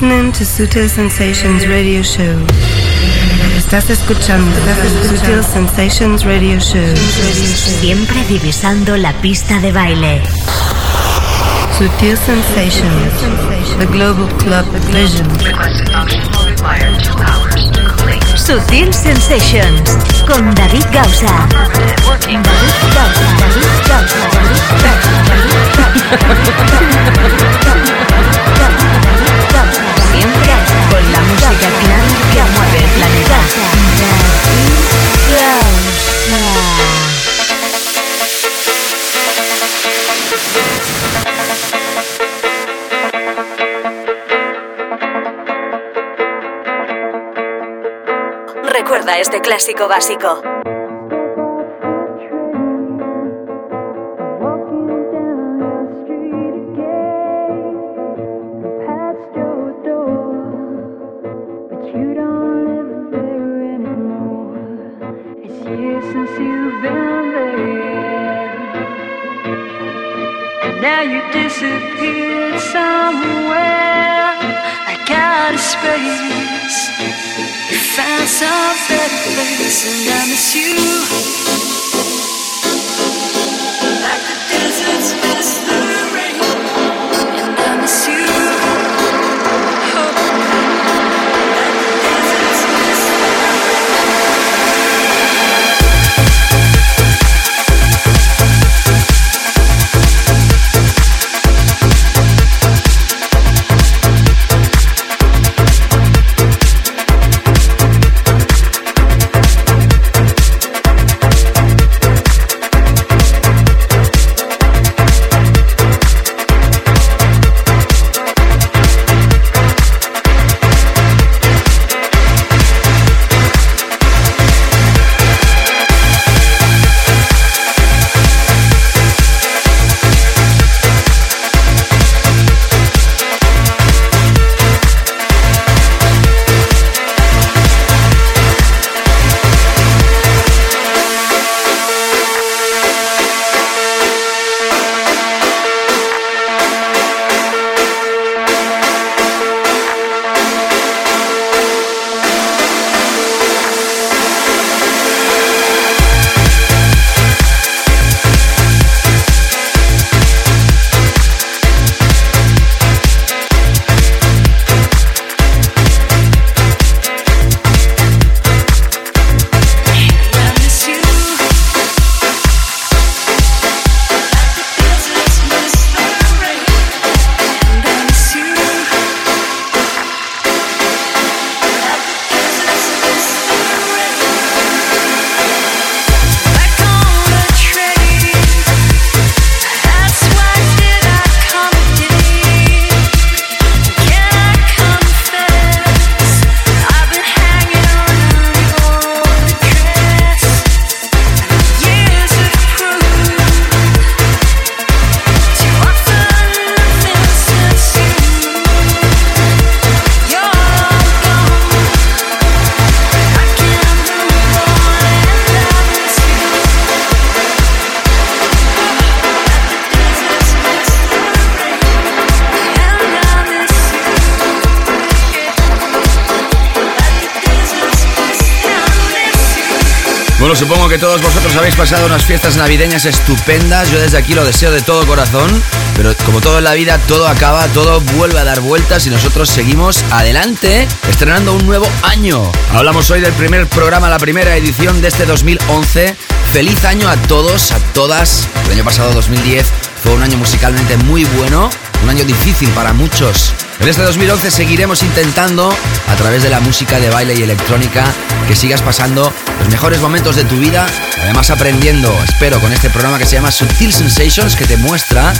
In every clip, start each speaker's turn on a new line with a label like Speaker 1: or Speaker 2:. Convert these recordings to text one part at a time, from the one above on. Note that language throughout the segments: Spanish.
Speaker 1: listening to Sutil Sensations Radio Show. Estás escuchando Sutil Sensations Radio Show.
Speaker 2: Siempre divisando la pista de baile.
Speaker 1: Sutil Sensations, the global club vision.
Speaker 2: Sutil Sensations con David Gausa. David Gausa, David Gausa, David Gausa. Siempre con la música clan que mueve el planeta. Recuerda este clásico básico.
Speaker 3: Supongo que todos vosotros habéis pasado unas fiestas navideñas estupendas. Yo desde aquí lo deseo de todo corazón. Pero como todo en la vida, todo acaba, todo vuelve a dar vueltas y nosotros seguimos adelante, estrenando un nuevo año. Hablamos hoy del primer programa, la primera edición de este 2011. Feliz año a todos, a todas. El año pasado, 2010, fue un año musicalmente muy bueno, un año difícil para muchos. En este 2011 seguiremos intentando, a través de la música de baile y electrónica, que sigas pasando los mejores momentos de tu vida, además aprendiendo, espero, con este programa que se llama Subtil Sensations, que te muestra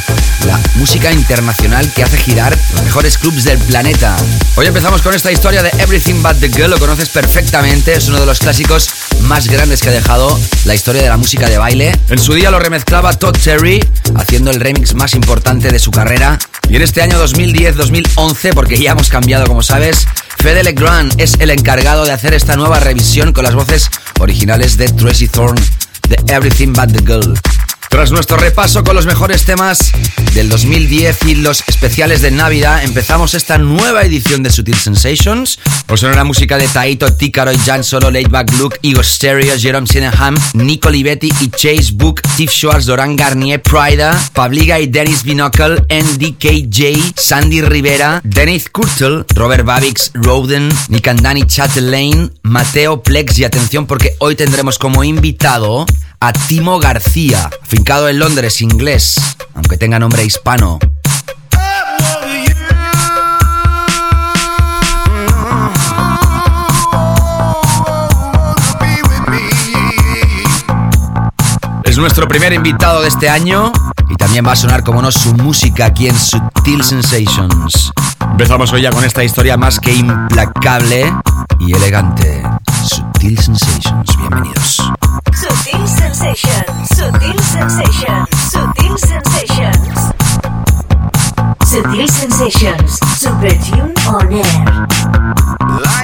Speaker 3: la música internacional que hace girar los mejores clubs del planeta. Hoy empezamos con esta historia de Everything But The Girl, lo conoces perfectamente, es uno de los clásicos más grandes que ha dejado la historia de la música de baile. En su día lo remezclaba Todd Terry, haciendo el remix más importante de su carrera. Y en este año 2010-2011, porque ya hemos cambiado como sabes, Fede Legrand es el encargado de hacer esta nueva revisión con las voces originales de Tracy Thorn de Everything But The Girl. Tras nuestro repaso con los mejores temas del 2010 y los especiales de Navidad, empezamos esta nueva edición de Sutil Sensations. Os sonó la música de Taito, Tícaro, Jan Solo, Laidback Luke, Igor Stereo, Jerome Sineham, Nico Libetti y Chase Book, Tiff Schwartz, Doran Garnier, Prida, Pabliga y Dennis Binocle, NDKJ, Sandy Rivera, Dennis Kurtel, Robert Babix, Roden, Nikandani Chatelain, Mateo Plex y atención porque hoy tendremos como invitado a Timo García, afincado en Londres, inglés, aunque tenga nombre hispano. nuestro primer invitado de este año y también va a sonar, como no, su música aquí en Subtil Sensations. Empezamos hoy ya con esta historia más que implacable y elegante. Subtil Sensations, bienvenidos.
Speaker 4: Subtil Sensations, Subtil Sensations, Subtil Sensations. Subtil Sensations, Super Tune On Air.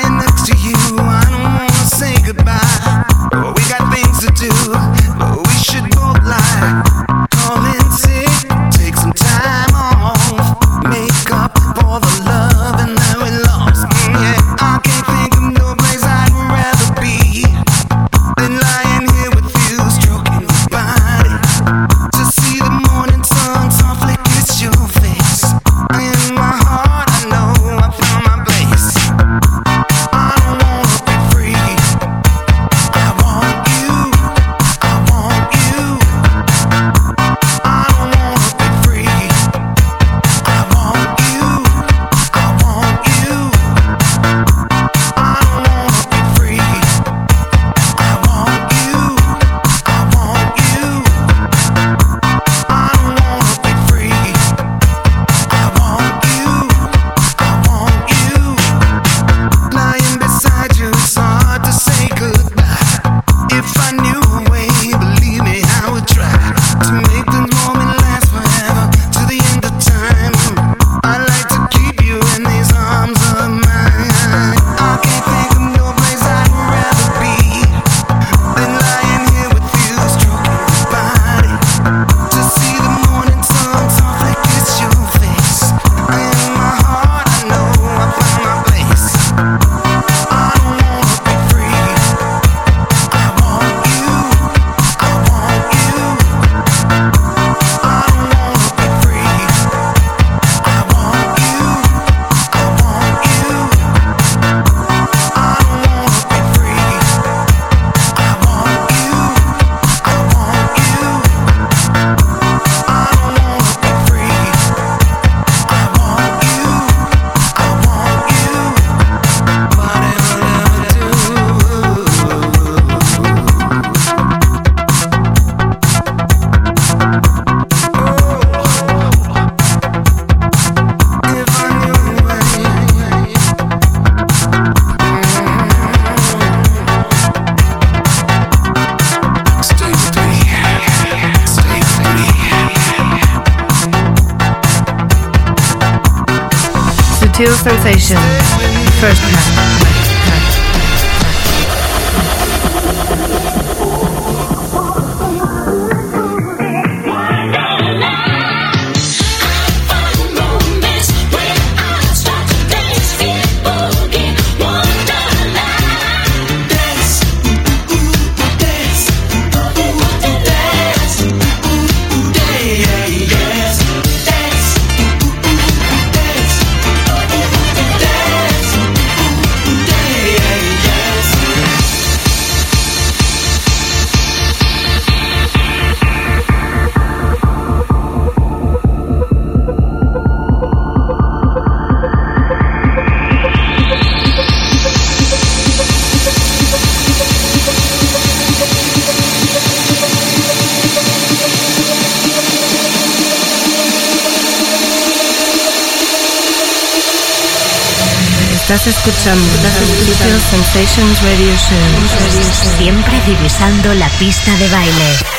Speaker 4: pista de baile.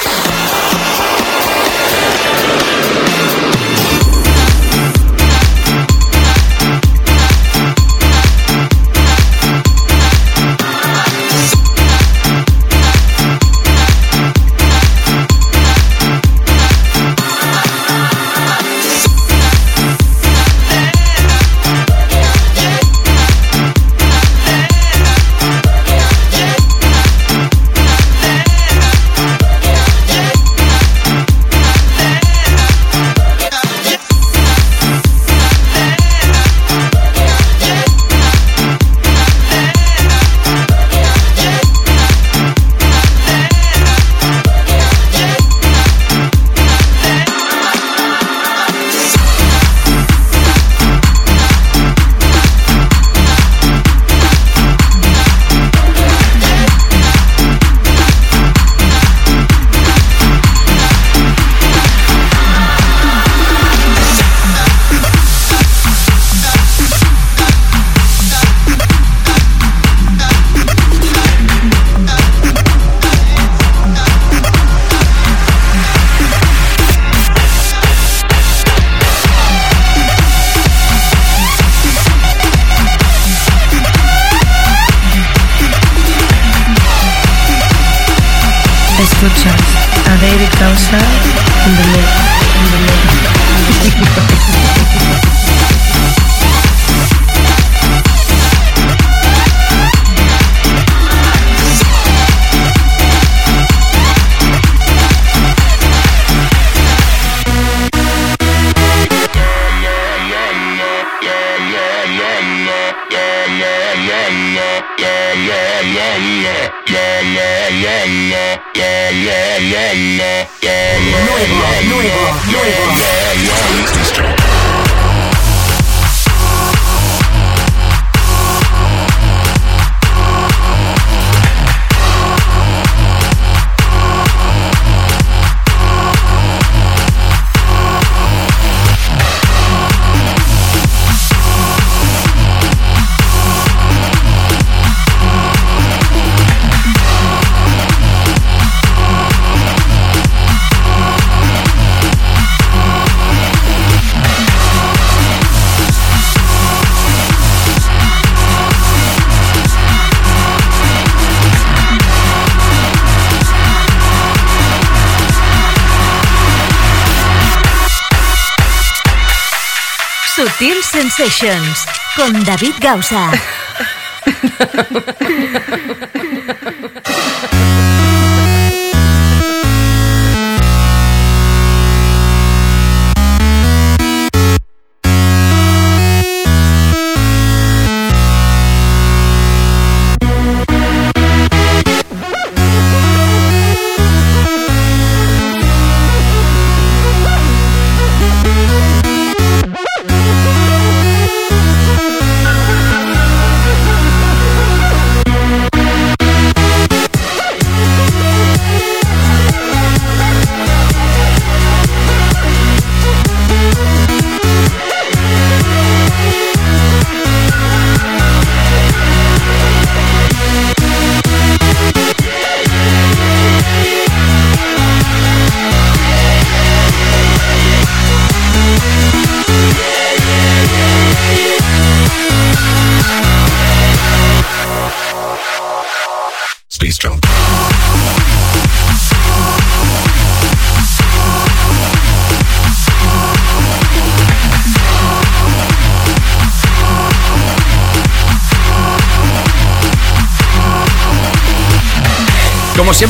Speaker 4: Con David Gausa.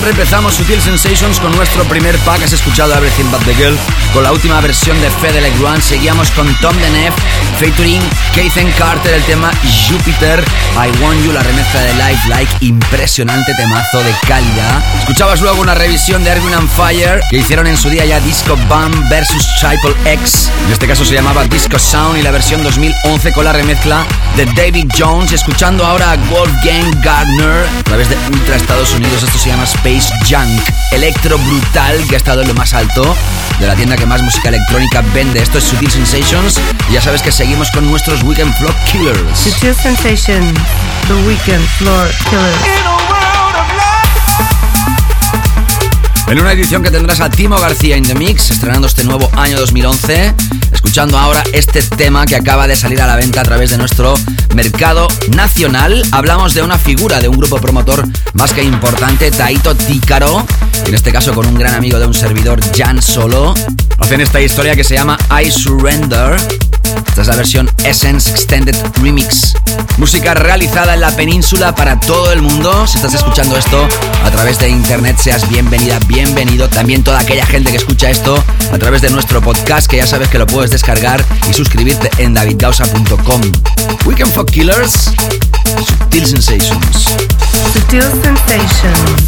Speaker 3: siempre empezamos Sutil Sensations con nuestro primer pack. Has escuchado Everything But The Girl con la última versión de Fede Legrand. Seguíamos con Tom Denef featuring Keithen Carter, el tema Jupiter. I Want You, la remezcla de Life Like. Impresionante temazo de calidad. Escuchabas luego una revisión de Erwin and Fire que hicieron en su día ya Disco Bam versus Triple X. En este caso se llamaba Disco Sound y la versión 2011 con la remezcla de David Jones. Escuchando ahora a Wolfgang Gardner a través de Ultra Estados Unidos. Esto se llama Space Junk, electro brutal que ha estado en lo más alto de la tienda que más música electrónica vende. Esto es Sutil Sensations y ya sabes que seguimos con nuestros Weekend Floor Killers.
Speaker 1: Sutil Sensations, The Weekend Floor Killers.
Speaker 3: En una edición que tendrás a Timo García in the Mix, estrenando este nuevo año 2011, escuchando ahora este tema que acaba de salir a la venta a través de nuestro mercado nacional. Hablamos de una figura de un grupo promotor más que importante, Taito Tícaro, en este caso con un gran amigo de un servidor, Jan Solo. Hacen esta historia que se llama I Surrender. Esta es la versión Essence Extended Remix. Música realizada en la península para todo el mundo. Si estás escuchando esto a través de internet, seas bienvenida, bienvenido. También toda aquella gente que escucha esto a través de nuestro podcast, que ya sabes que lo puedes descargar y suscribirte en davidgausa.com. Weekend for Killers, Sutil Sensations.
Speaker 1: Sutil Sensations.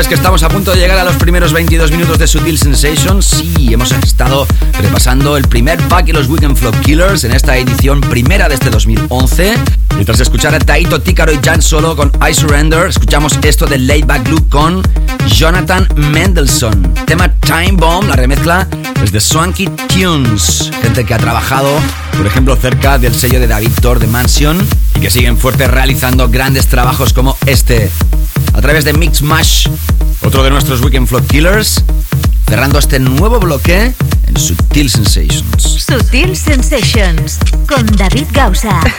Speaker 3: sabes que estamos a punto de llegar a los primeros 22 minutos de Sutil Sensations. Sí, hemos estado repasando el primer pack y los Weekend Flop Killers en esta edición primera de este 2011. Mientras escuchar a Taito, Tícaro y Jan Solo con I Surrender, escuchamos esto de Laidback Loop con Jonathan Mendelssohn. Tema Time Bomb, la remezcla es de Swanky Tunes. Gente que ha trabajado, por ejemplo, cerca del sello de David Thor de Mansion y que siguen fuerte realizando grandes trabajos como este a través de Mix Mash, otro de nuestros Weekend Flow Killers, cerrando este nuevo bloque en Sutil Sensations.
Speaker 4: Sutil Sensations con David Gausa.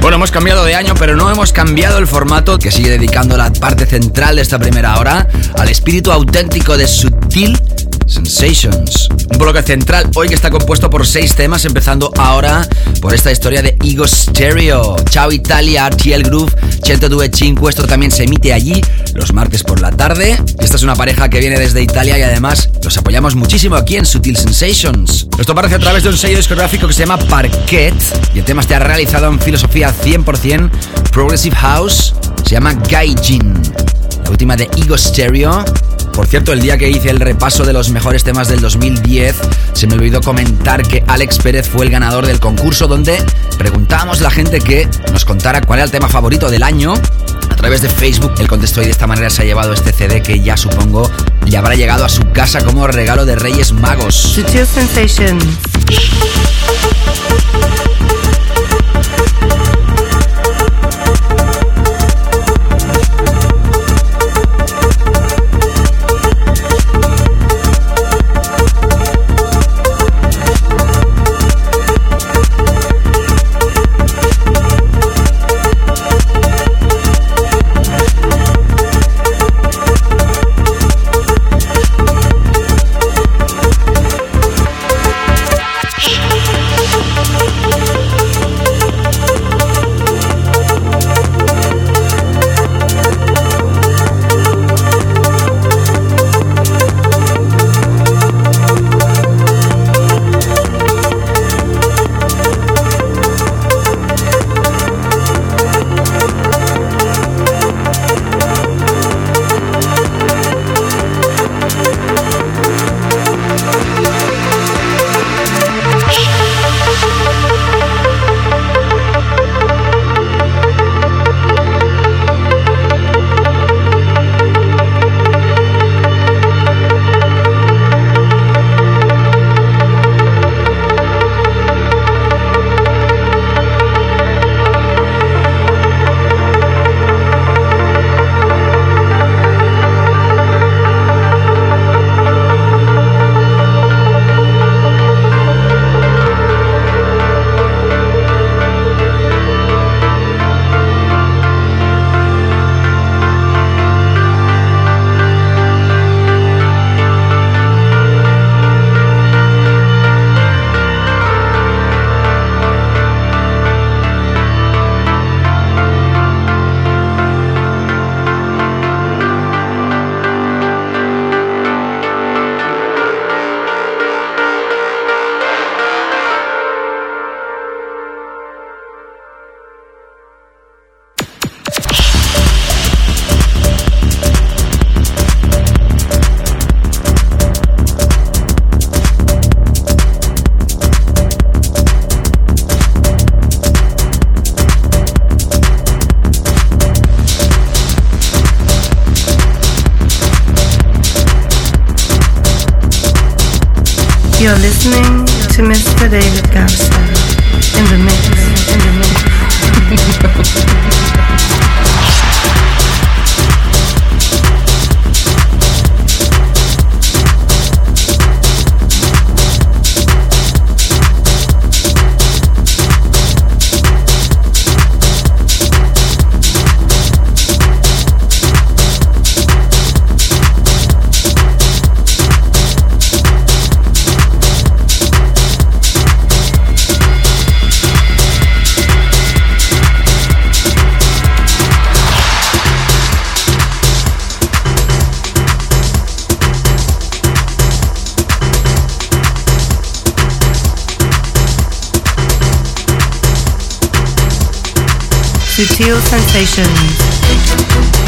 Speaker 3: Bueno, hemos cambiado de año, pero no hemos cambiado el formato que sigue dedicando la parte central de esta primera hora al espíritu auténtico de Sutil Sensations. Un bloque central hoy que está compuesto por seis temas, empezando ahora por esta historia de Ego Stereo. Chao Italia, RTL Groove, 102.5, esto también se emite allí los martes por la tarde. Esta es una pareja que viene desde Italia y además los apoyamos muchísimo aquí en Sutil Sensations. Esto aparece a través de un sello discográfico que se llama Parquet y el tema está realizado en filosofía 100% Progressive House. Se llama Gaijin. La última de Ego Stereo por cierto, el día que hice el repaso de los mejores temas del 2010, se me olvidó comentar que Alex Pérez fue el ganador del concurso donde preguntábamos a la gente que nos contara cuál era el tema favorito del año. A través de Facebook, él contestó y de esta manera se ha llevado este CD que ya supongo le habrá llegado a su casa como regalo de Reyes Magos.
Speaker 1: Sutil Sensations.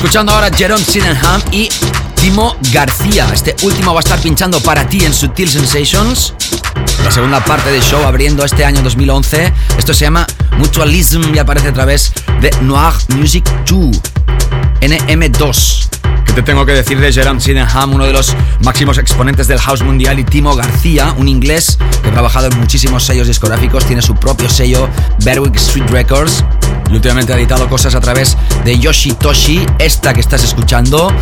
Speaker 3: Escuchando ahora Jerome Sydenham y Timo García. Este último va a estar pinchando para ti en Sutil Sensations. La segunda parte del show abriendo este año 2011. Esto se llama Mutualism y aparece a través de Noir Music 2, NM2. ¿Qué te tengo que decir de Jerome Sydenham, uno de los máximos exponentes del house mundial, y Timo García, un inglés que ha trabajado en muchísimos sellos discográficos, tiene su propio sello, Berwick Street Records, y últimamente ha editado cosas a través de Yoshitoshi, esta que estás escuchando,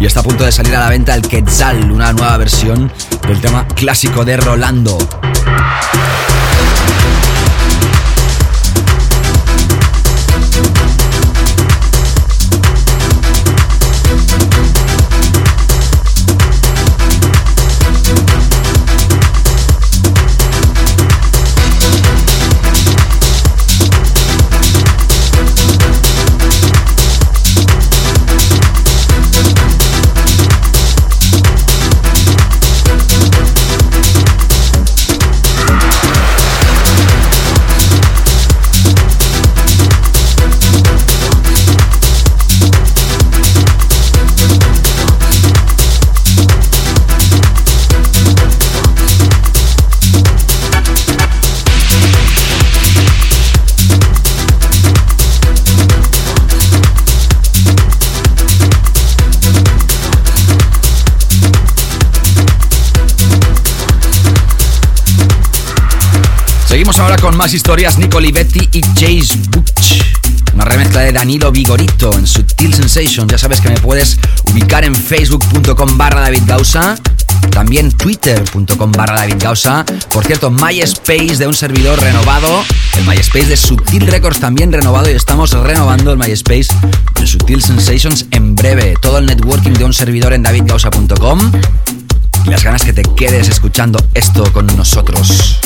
Speaker 3: y está a punto de salir a la venta el Quetzal, una nueva versión del tema clásico de Rolando. Ahora con más historias. Nico Olivetti y Chase Butch. Una remezcla de Danilo Vigorito en Sutil Sensation. Ya sabes que me puedes ubicar en facebook.com barra David Gausa. También twitter.com barra David Gausa. Por cierto, MySpace de un servidor renovado. El MySpace de Sutil Records también renovado. Y estamos renovando el MySpace de Sutil Sensations en breve. Todo el networking de un servidor en davidgausa.com. Y las ganas que te quedes escuchando esto con nosotros.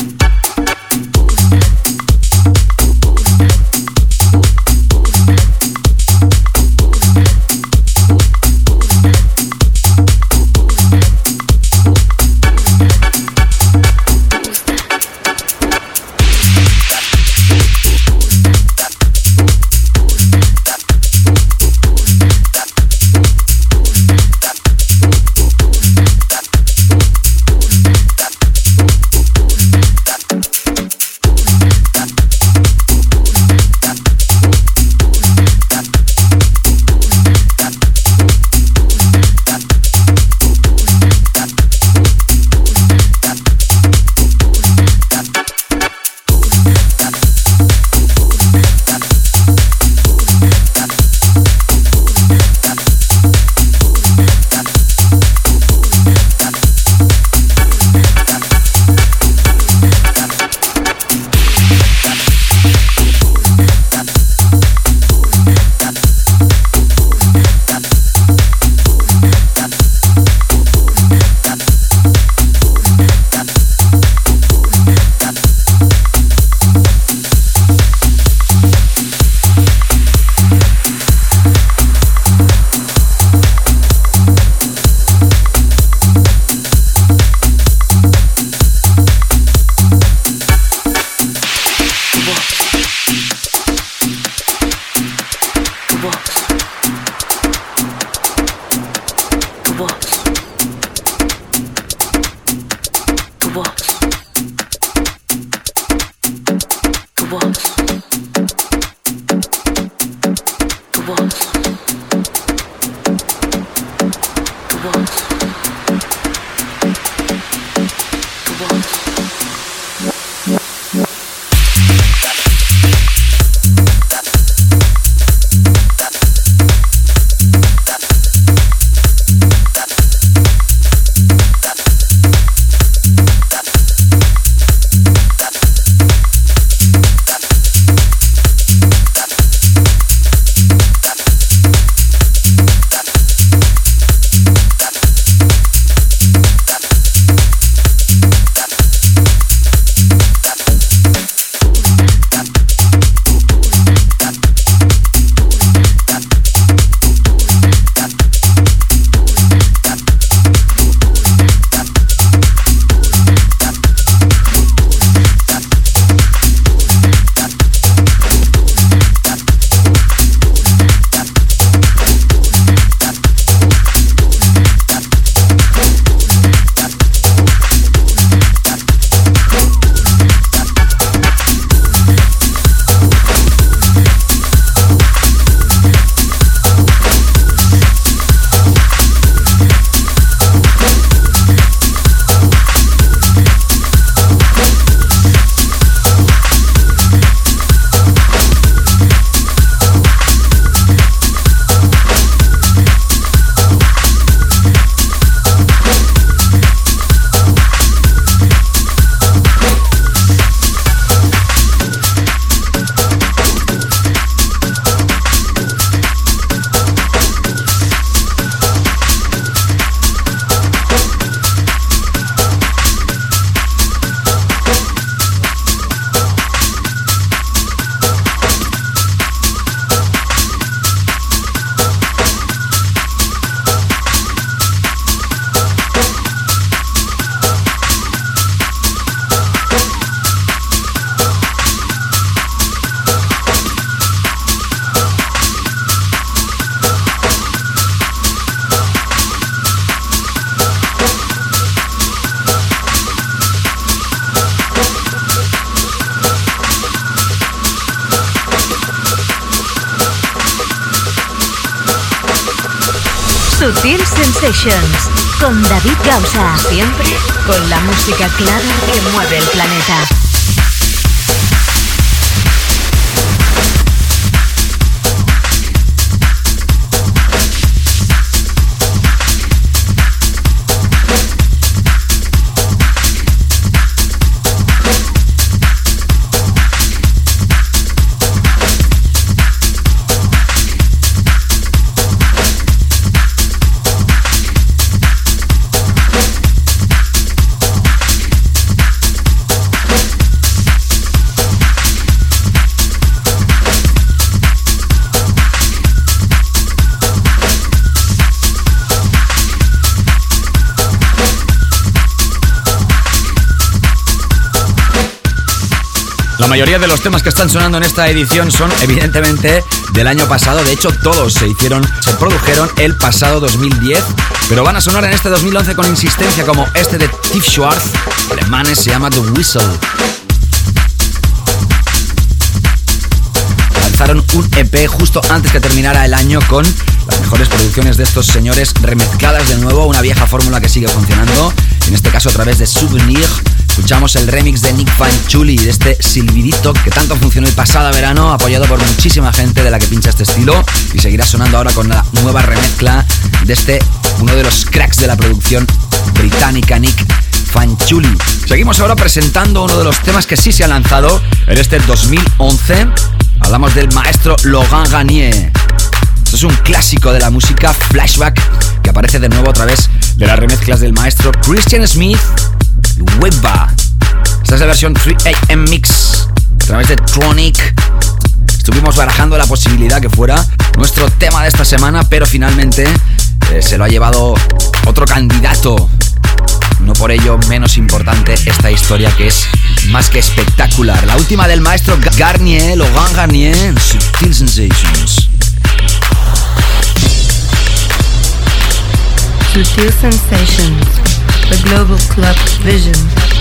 Speaker 4: Gausa. Siempre con la música clara que mueve el planeta.
Speaker 3: Mayoría de los temas que están sonando en esta edición son evidentemente del año pasado. De hecho, todos se hicieron, se produjeron el pasado 2010, pero van a sonar en este 2011 con insistencia como este de Tiff Schwartz, alemanes, se llama The Whistle. Lanzaron un EP justo antes que terminara el año con las mejores producciones de estos señores remezcladas de nuevo, una vieja fórmula que sigue funcionando, en este caso a través de Souvenir Escuchamos el remix de Nick Fanchuli de este silbidito que tanto funcionó el pasado verano, apoyado por muchísima gente de la que pincha este estilo y seguirá sonando ahora con la nueva remezcla de este, uno de los cracks de la producción británica, Nick Fanchuli. Seguimos ahora presentando uno de los temas que sí se ha lanzado en este 2011. Hablamos del maestro Logan Garnier. Esto es un clásico de la música flashback que aparece de nuevo a través de las remezclas del maestro Christian Smith Webba. Esta es la versión 3AM Mix a través de Tronic. Estuvimos barajando la posibilidad que fuera nuestro tema de esta semana, pero finalmente eh, se lo ha llevado otro candidato. No por ello menos importante esta historia que es más que espectacular. La última del maestro Garnier, Logan Garnier, Subtil Sensations.
Speaker 5: Sutil Sensations, the Global Club Vision.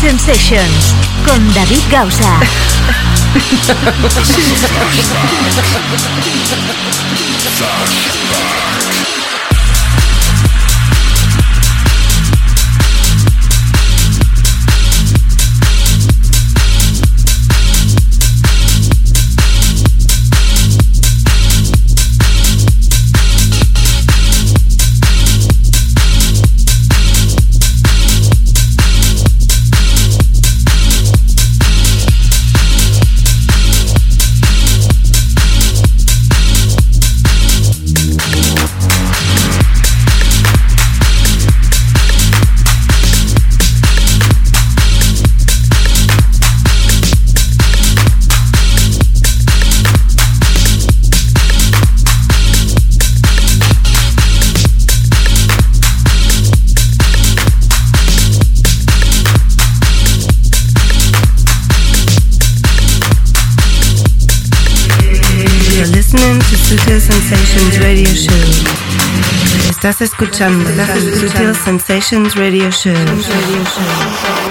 Speaker 1: Sensations con David Gausa. Estás escuchando Sutil Sensations Radio Show. Radio Show.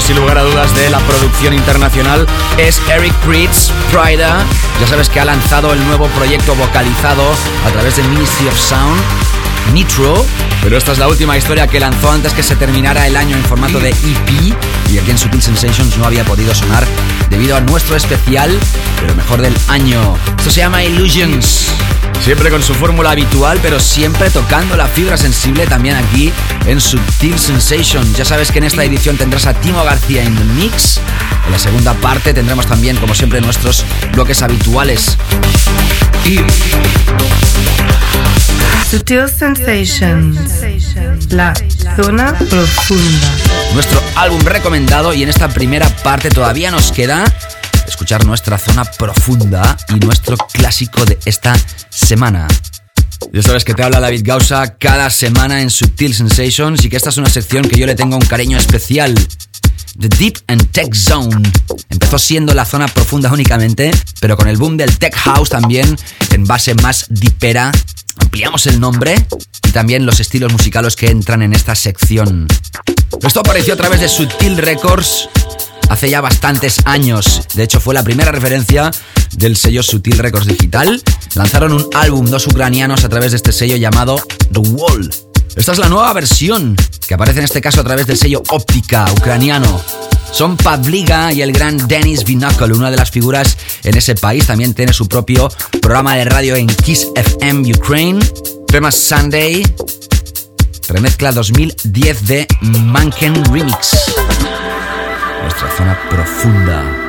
Speaker 3: Sin lugar a dudas, de la producción internacional es Eric Pritz, Prida. Ya sabes que ha lanzado el nuevo proyecto vocalizado a través de Ministry of Sound, Nitro. Pero esta es la última historia que lanzó antes que se terminara el año en formato de EP. Y aquí en Sutil Sensations no había podido sonar debido a nuestro especial, pero mejor del año. Esto se llama Illusions. Siempre con su fórmula habitual, pero siempre tocando la fibra sensible también aquí en Subtil Sensation. Ya sabes que en esta edición tendrás a Timo García en The Mix. En la segunda parte tendremos también, como siempre, nuestros bloques habituales.
Speaker 1: Sutil Sensations. La zona profunda.
Speaker 3: Nuestro álbum recomendado y en esta primera parte todavía nos queda escuchar nuestra zona profunda y nuestro clásico de esta semana. Ya sabes que te habla David Gausa cada semana en Subtil Sensations y que esta es una sección que yo le tengo un cariño especial. The Deep and Tech Zone. Empezó siendo la zona profunda únicamente, pero con el boom del Tech House también, en base más dipera, ampliamos el nombre y también los estilos musicales que entran en esta sección. Esto apareció a través de Subtil Records hace ya bastantes años. De hecho, fue la primera referencia del sello Sutil Records Digital. Lanzaron un álbum, dos ucranianos, a través de este sello llamado The Wall. Esta es la nueva versión, que aparece en este caso a través del sello Óptica ucraniano. Son Pavliga y el gran Denis Vinokol, una de las figuras en ese país. También tiene su propio programa de radio en Kiss FM Ukraine. Tema Sunday. Remezcla 2010 de Manken Remix nuestra zona profunda.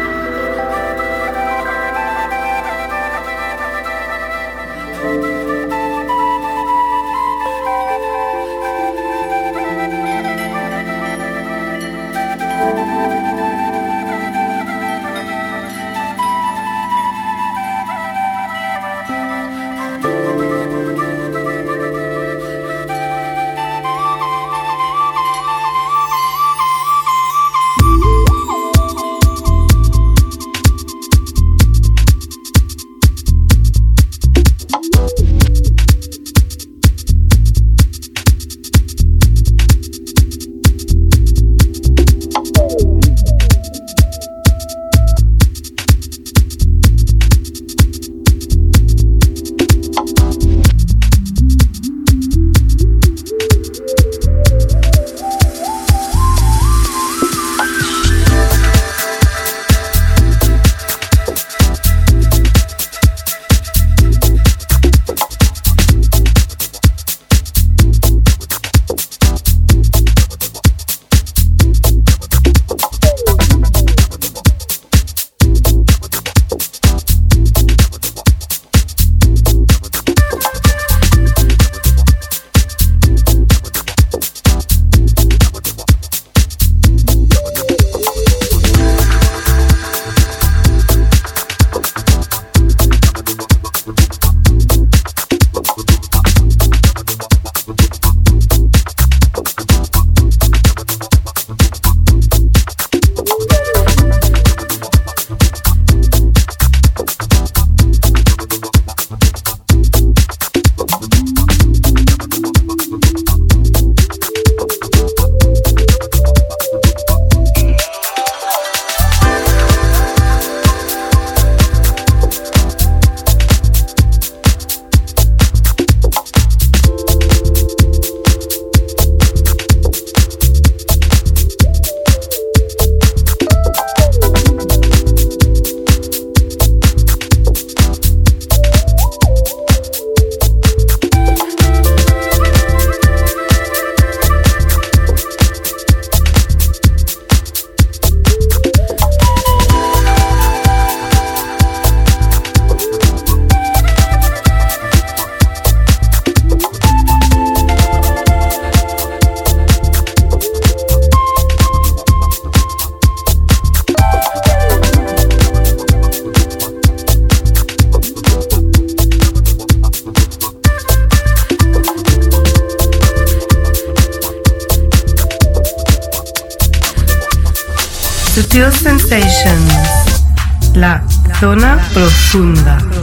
Speaker 1: Zona profunda.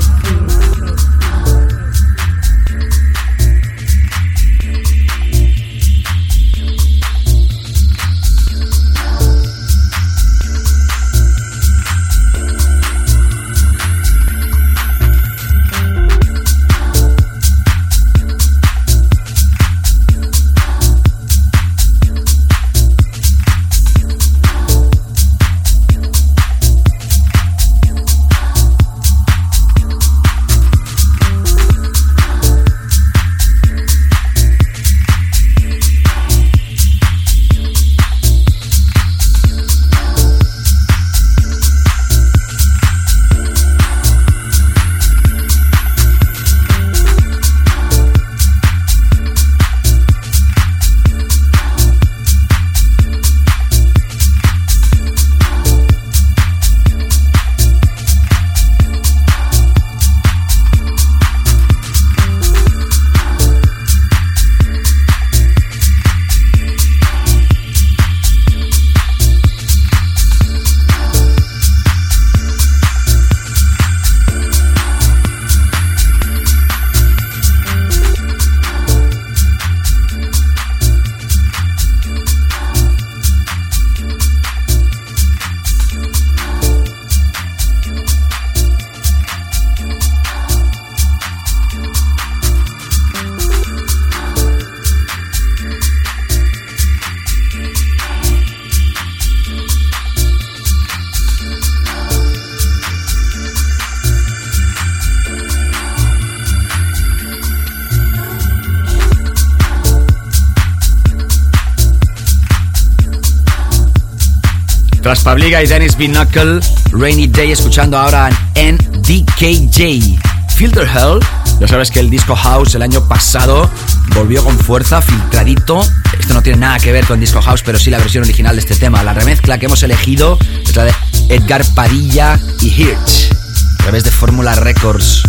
Speaker 3: Pabliga y Dennis Knuckle, Rainy Day, escuchando ahora en DKJ. Filter Hell, ya sabes que el disco House el año pasado volvió con fuerza, filtradito. Esto no tiene nada que ver con Disco House, pero sí la versión original de este tema. La remezcla que hemos elegido es la de Edgar Padilla y Hirsch, a través de Fórmula Records.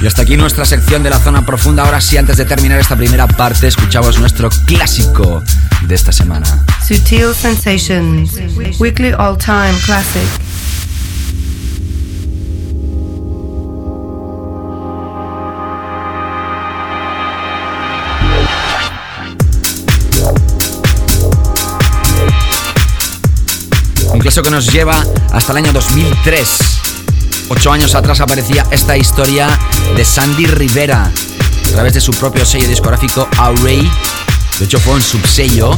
Speaker 3: Y hasta aquí nuestra sección de la zona profunda. Ahora sí, antes de terminar esta primera parte, escuchamos nuestro clásico de esta semana.
Speaker 1: Sutil Sensations, Weekly All Time Classic.
Speaker 3: Un caso que nos lleva hasta el año 2003 Ocho años atrás aparecía esta historia de Sandy Rivera a través de su propio sello discográfico Array. De hecho, fue un subsello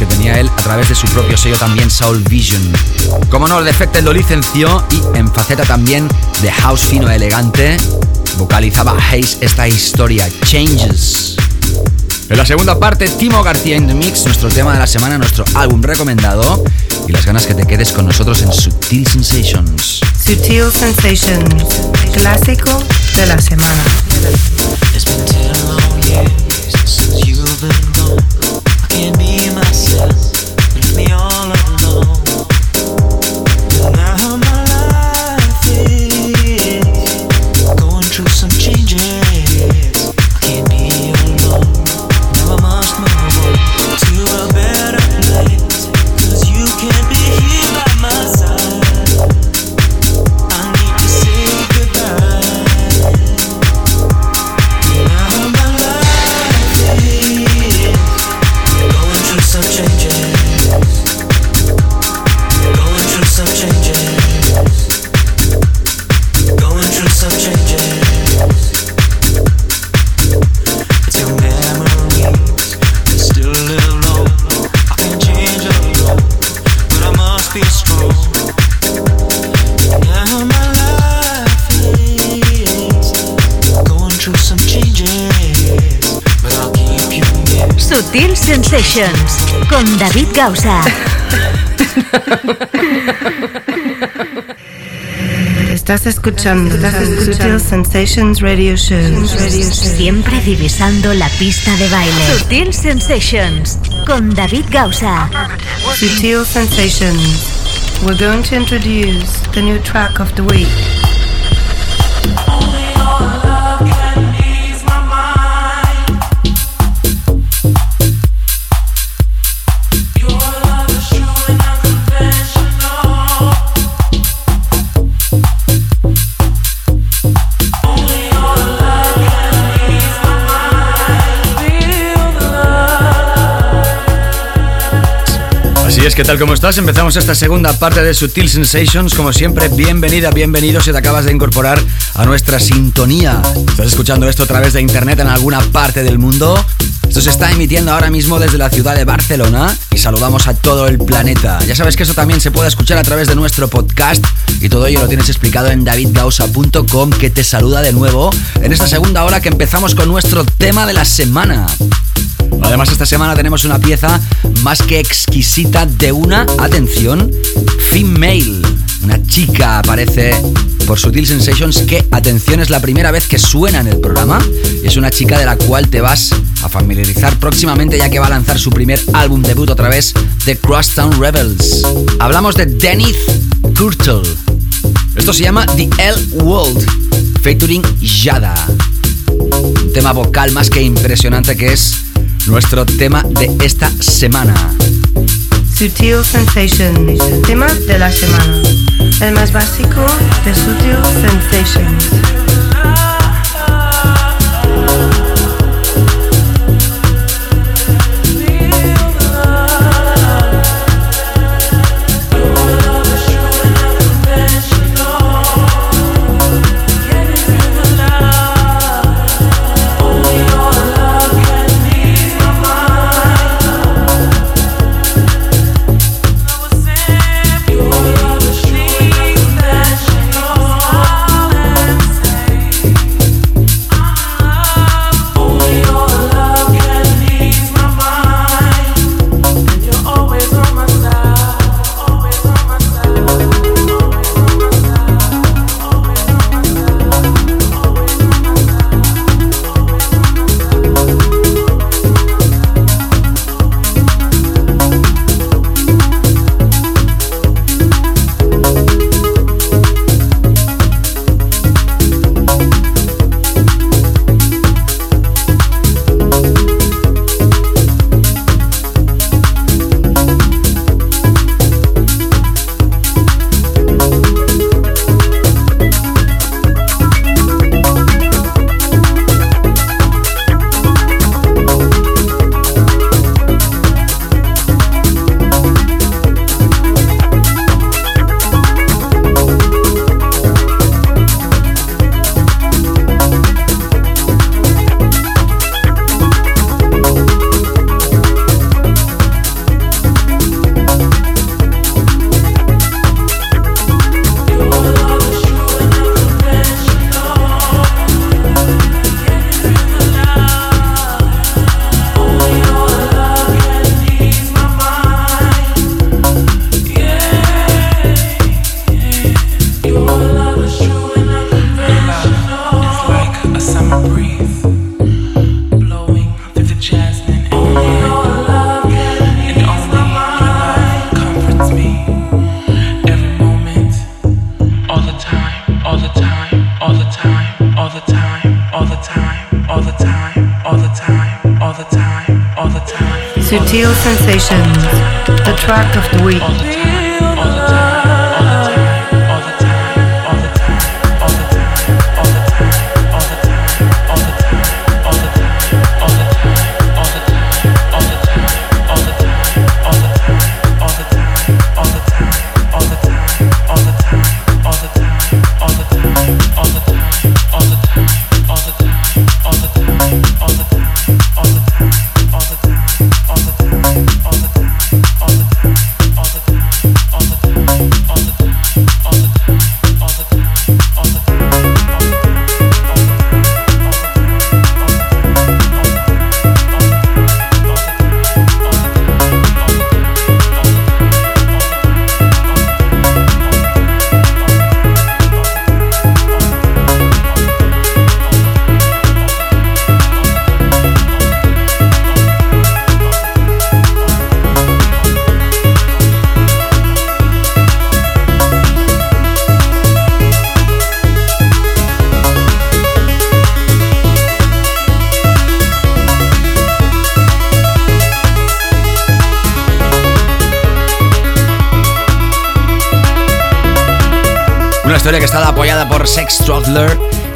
Speaker 3: que tenía él a través de su propio sello también Soul Vision. Como no, Defected lo licenció y en faceta también de house fino elegante vocalizaba Hayes esta historia, Changes. En la segunda parte, Timo García in the Mix, nuestro tema de la semana, nuestro álbum recomendado y las ganas que te quedes con nosotros en Sutil Sensations.
Speaker 1: Sutil Sensations, clásico de la semana.
Speaker 4: Con David Gausa.
Speaker 1: Estás escuchando, Sutil Sensations Radio Show.
Speaker 4: Siempre divisando la pista de baile. Sutil Sensations con David Gausa.
Speaker 1: Sutil Sensations. We're going to introduce the new track of the week.
Speaker 3: Que tal como estás, empezamos esta segunda parte de Sutil Sensations. Como siempre, bienvenida, bienvenido si te acabas de incorporar a nuestra sintonía. Estás escuchando esto a través de internet en alguna parte del mundo. Esto se está emitiendo ahora mismo desde la ciudad de Barcelona y saludamos a todo el planeta. Ya sabes que eso también se puede escuchar a través de nuestro podcast y todo ello lo tienes explicado en davidgausa.com que te saluda de nuevo en esta segunda hora que empezamos con nuestro tema de la semana. Además, esta semana tenemos una pieza más que exquisita de una, atención, female. Una chica aparece por Sutil Sensations que, atención, es la primera vez que suena en el programa. Es una chica de la cual te vas a familiarizar próximamente ya que va a lanzar su primer álbum debut otra vez de Crosstown Rebels. Hablamos de Denith Kurtel. Esto se llama The L World, featuring Yada. Un tema vocal más que impresionante que es nuestro tema de esta semana.
Speaker 1: Sutil Sensations, tema de la semana. El más básico de Sutil Sensations.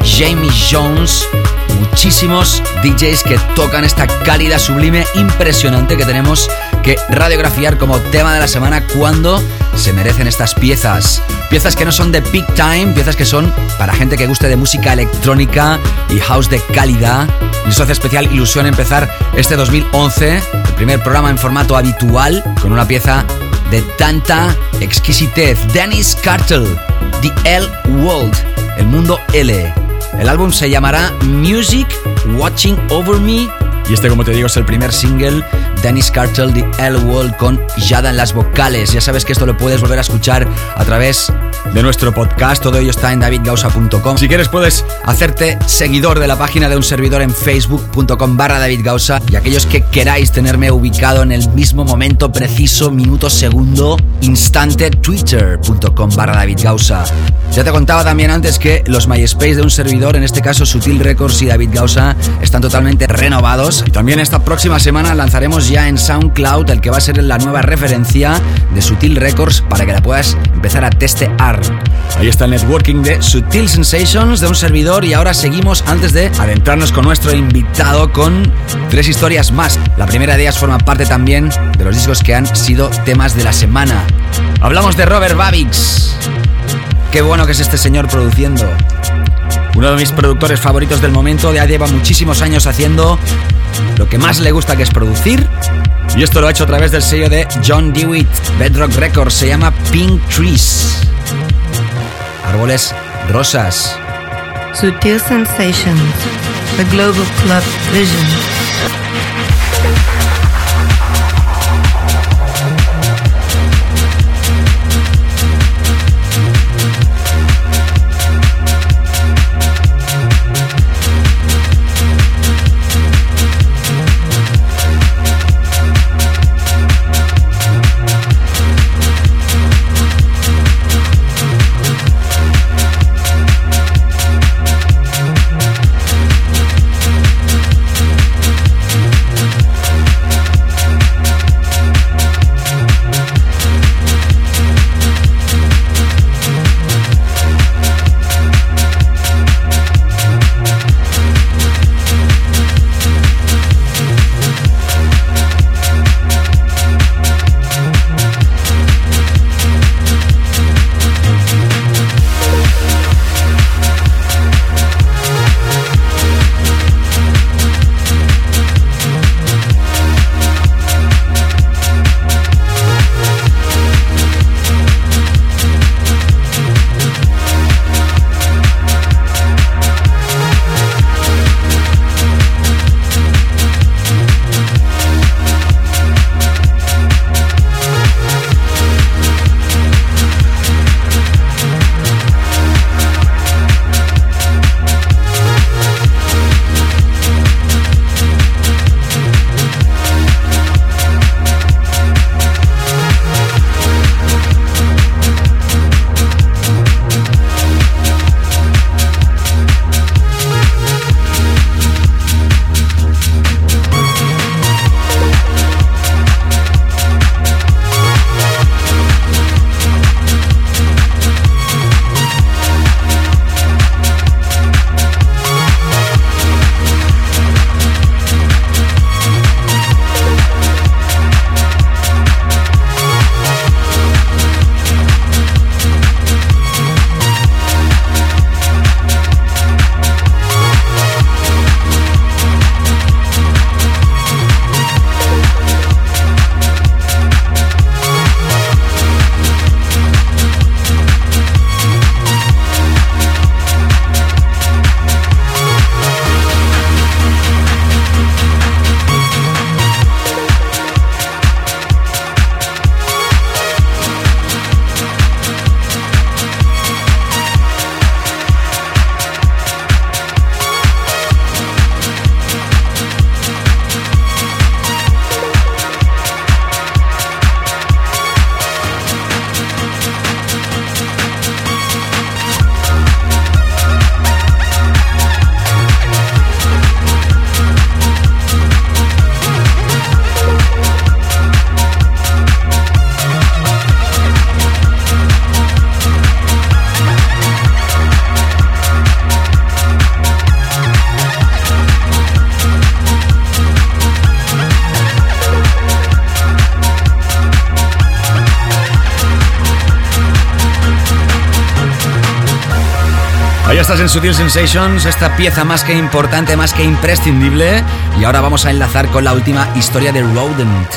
Speaker 3: Jamie Jones, muchísimos DJs que tocan esta cálida, sublime, impresionante que tenemos que radiografiar como tema de la semana cuando se merecen estas piezas. Piezas que no son de peak time, piezas que son para gente que guste de música electrónica y house de calidad. Eso hace especial ilusión empezar este 2011, el primer programa en formato habitual, con una pieza de tanta exquisitez. Dennis Cartel, The L World, el mundo L. El álbum se llamará Music Watching Over Me y este, como te digo, es el primer single, Dennis Cartel, The L World, con Yada en las vocales. Ya sabes que esto lo puedes volver a escuchar a través de nuestro podcast. Todo ello está en davidgausa.com. Si quieres, puedes hacerte seguidor de la página de un servidor en facebook.com barra davidgausa. Y aquellos que queráis tenerme ubicado en el mismo momento preciso, minuto, segundo, instante, twitter.com barra davidgausa. Ya te contaba también antes que los MySpace de un servidor, en este caso Sutil Records y David Gausa, están totalmente renovados. Y también esta próxima semana lanzaremos ya en SoundCloud el que va a ser la nueva referencia de Sutil Records para que la puedas empezar a testear. Ahí está el networking de Sutil Sensations de un servidor y ahora seguimos antes de adentrarnos con nuestro invitado con tres historias más. La primera de ellas forma parte también de los discos que han sido temas de la semana. Hablamos de Robert Babix. Qué bueno que es este señor produciendo. Uno de mis productores favoritos del momento, ya lleva muchísimos años haciendo lo que más le gusta que es producir. Y esto lo ha hecho a través del sello de John Dewitt, Bedrock Records, se llama Pink Trees. Árboles rosas.
Speaker 1: Sutil Sensations, the Global Club Vision.
Speaker 3: Sutil Sensations, esta pieza más que importante, más que imprescindible. Y ahora vamos a enlazar con la última historia de Rodent.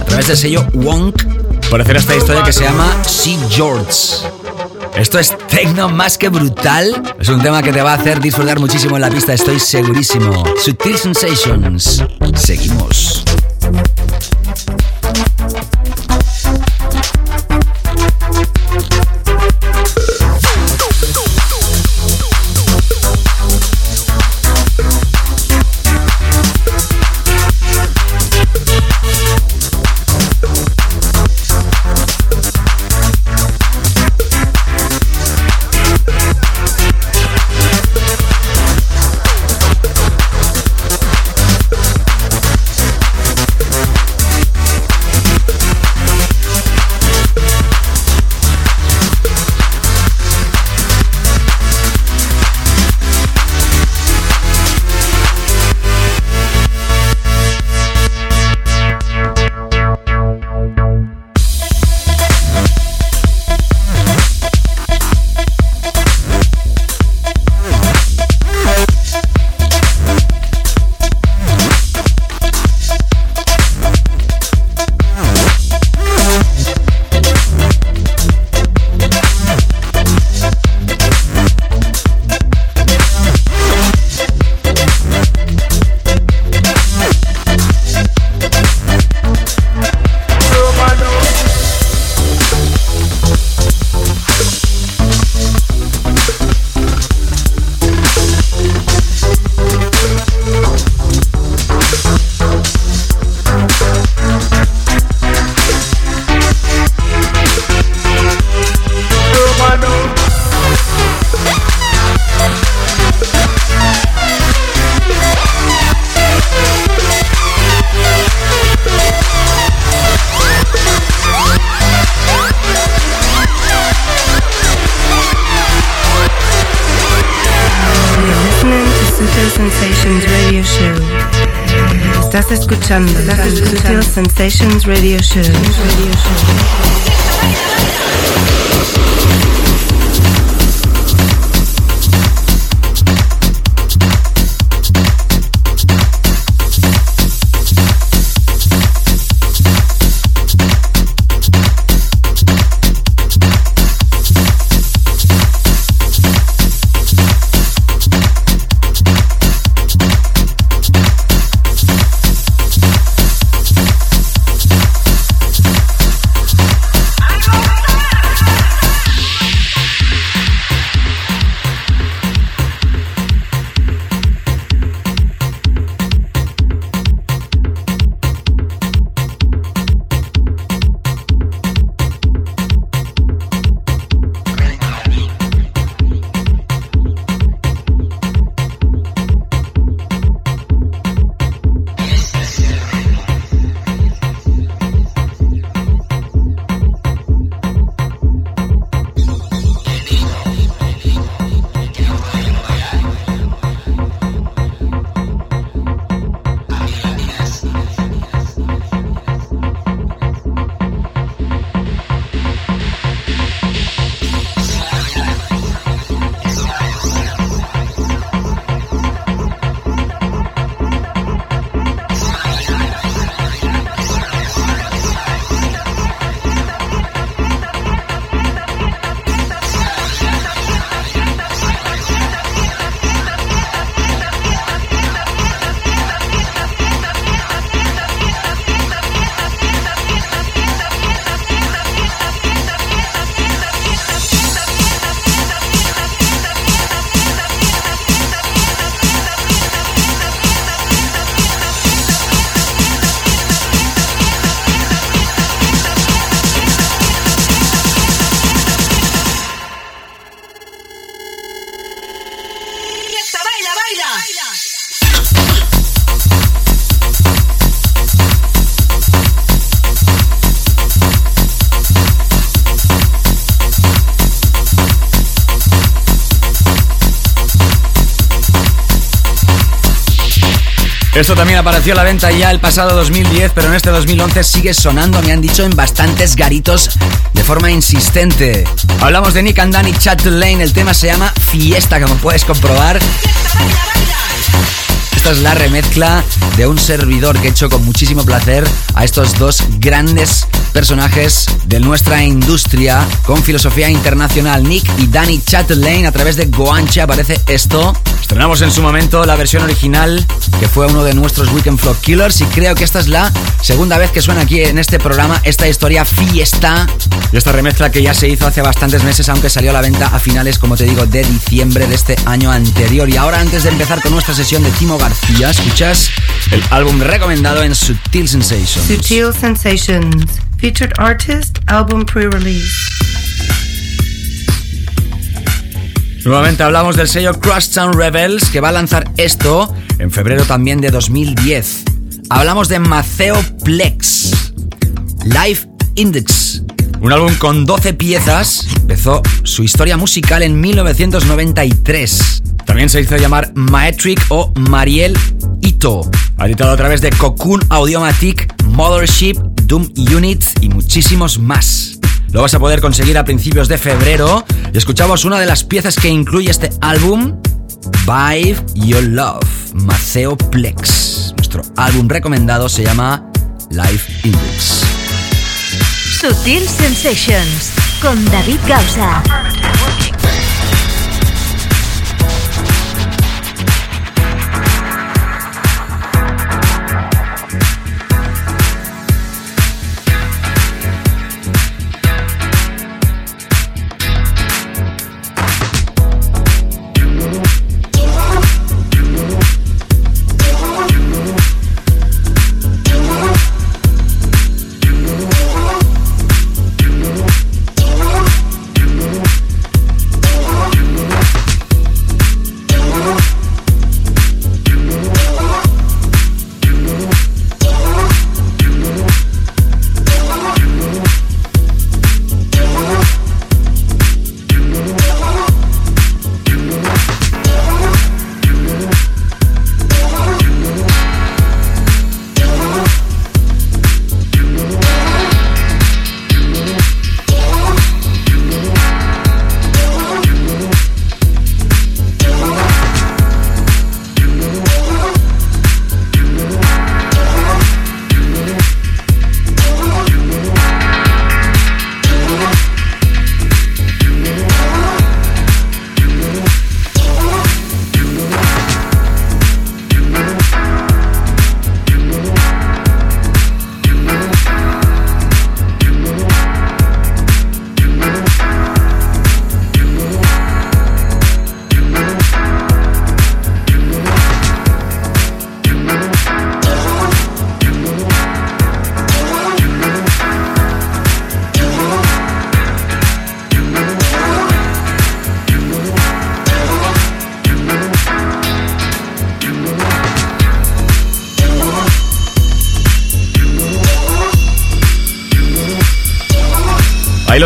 Speaker 3: A través del sello Wonk, por hacer esta historia que se llama Sea George. Esto es más que brutal. Es un tema que te va a hacer disfrutar muchísimo en la pista, estoy segurísimo. Sutil Sensations. Seguimos.
Speaker 1: Escuchando Sensations Radio Show. Radio Show.
Speaker 3: Esto también apareció a la venta ya el pasado 2010, pero en este 2011 sigue sonando, me han dicho, en bastantes garitos de forma insistente. Hablamos de Nick and Danny Chat Lane, el tema se llama Fiesta, como puedes comprobar. Esta es la remezcla de un servidor que he hecho con muchísimo placer a estos dos grandes personajes de nuestra industria con filosofía internacional. Nick y Danny Chatelaine a través de Goanche aparece esto. Estrenamos en su momento la versión original que fue uno de nuestros Weekend Flow Killers y creo que esta es la segunda vez que suena aquí en este programa esta historia fiesta y esta remezcla que ya se hizo hace bastantes meses aunque salió a la venta a finales como te digo de diciembre de este año anterior y ahora antes de empezar con nuestra sesión de Timo García escuchas el álbum recomendado en Sutil Sensations.
Speaker 1: Sutil Sensations, featured artist, album pre-release.
Speaker 3: Nuevamente hablamos del sello Crosstown Rebels que va a lanzar esto en febrero también de 2010. Hablamos de Maceo Plex, Life Index, un álbum con 12 piezas. Empezó su historia musical en 1993. También se hizo llamar Maetric o Mariel Ito. Ha editado a través de Cocoon Audiomatic, Mothership, Doom Unit y muchísimos más. Lo vas a poder conseguir a principios de febrero y escuchamos una de las piezas que incluye este álbum, Vibe Your Love, Maceo Plex. Nuestro álbum recomendado se llama Life Index.
Speaker 4: Sutil Sensations con David Gausa.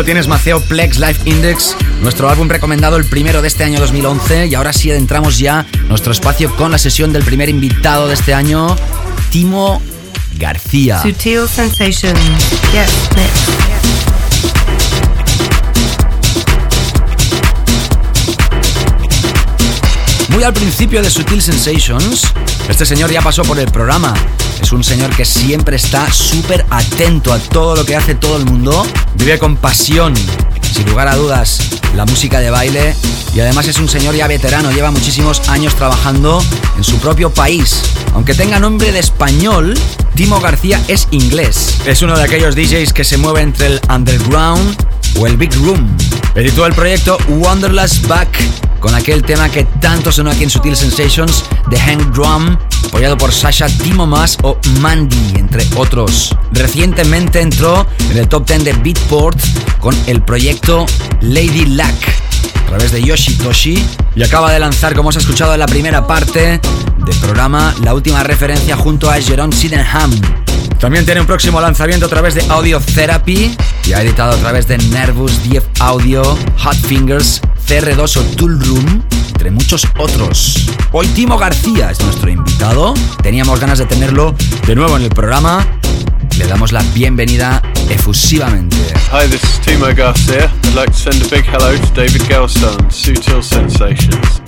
Speaker 3: Tienes, Maceo Plex Life Index, nuestro álbum recomendado el primero de este año 2011. Y ahora sí adentramos ya nuestro espacio con la sesión del primer invitado de este año, Timo García.
Speaker 1: Sutil Sensation.
Speaker 3: Muy al principio de Sutil Sensations, este señor ya pasó por el programa es un señor que siempre está súper atento a todo lo que hace todo el mundo. Vive con pasión, sin lugar a dudas, la música de baile. Y además es un señor ya veterano, lleva muchísimos años trabajando en su propio país. Aunque tenga nombre de español, Timo García es inglés. Es uno de aquellos DJs que se mueve entre el underground o el big room. Editó el proyecto Wanderlust Back con aquel tema que tanto sonó aquí en Sutil Sensations de Hank Drum, apoyado por Sasha Timomas o Mandy, entre otros. Recientemente entró en el top 10 de Beatport con el proyecto Lady Luck a través de Yoshitoshi y acaba de lanzar, como os ha escuchado en la primera parte del programa, la última referencia junto a Jerome Sydenham. También tiene un próximo lanzamiento a través de Audio Therapy y ha editado a través de Nervous 10 Audio, Hot Fingers, CR2 o Tool Room entre muchos otros. Hoy Timo García es nuestro invitado. Teníamos ganas de tenerlo de nuevo en el programa. Le damos la bienvenida efusivamente.
Speaker 6: Hi, this is Timo Garcia. I'd like to send a big hello to David Gelson, Sutil Sensations.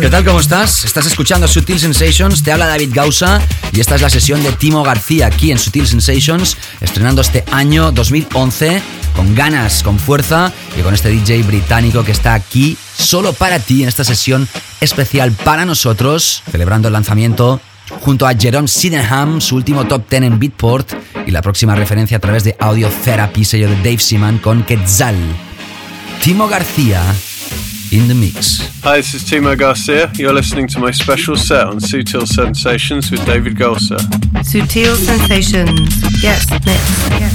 Speaker 3: ¿Qué tal? ¿Cómo estás? Estás escuchando Sutil Sensations, te habla David Gausa y esta es la sesión de Timo García aquí en Sutil Sensations, estrenando este año 2011 con ganas, con fuerza y con este DJ británico que está aquí solo para ti en esta sesión especial para nosotros, celebrando el lanzamiento junto a Jerome Sydenham, su último top 10 en Beatport y la próxima referencia a través de Audio Therapy, sello de Dave Seaman con Quetzal. Timo García in the mix.
Speaker 6: Hi, this is Timo Garcia. You're listening to my special set on Sutil Sensations with David Golsa.
Speaker 1: Sutil Sensations. Yes, next. Yes, yes,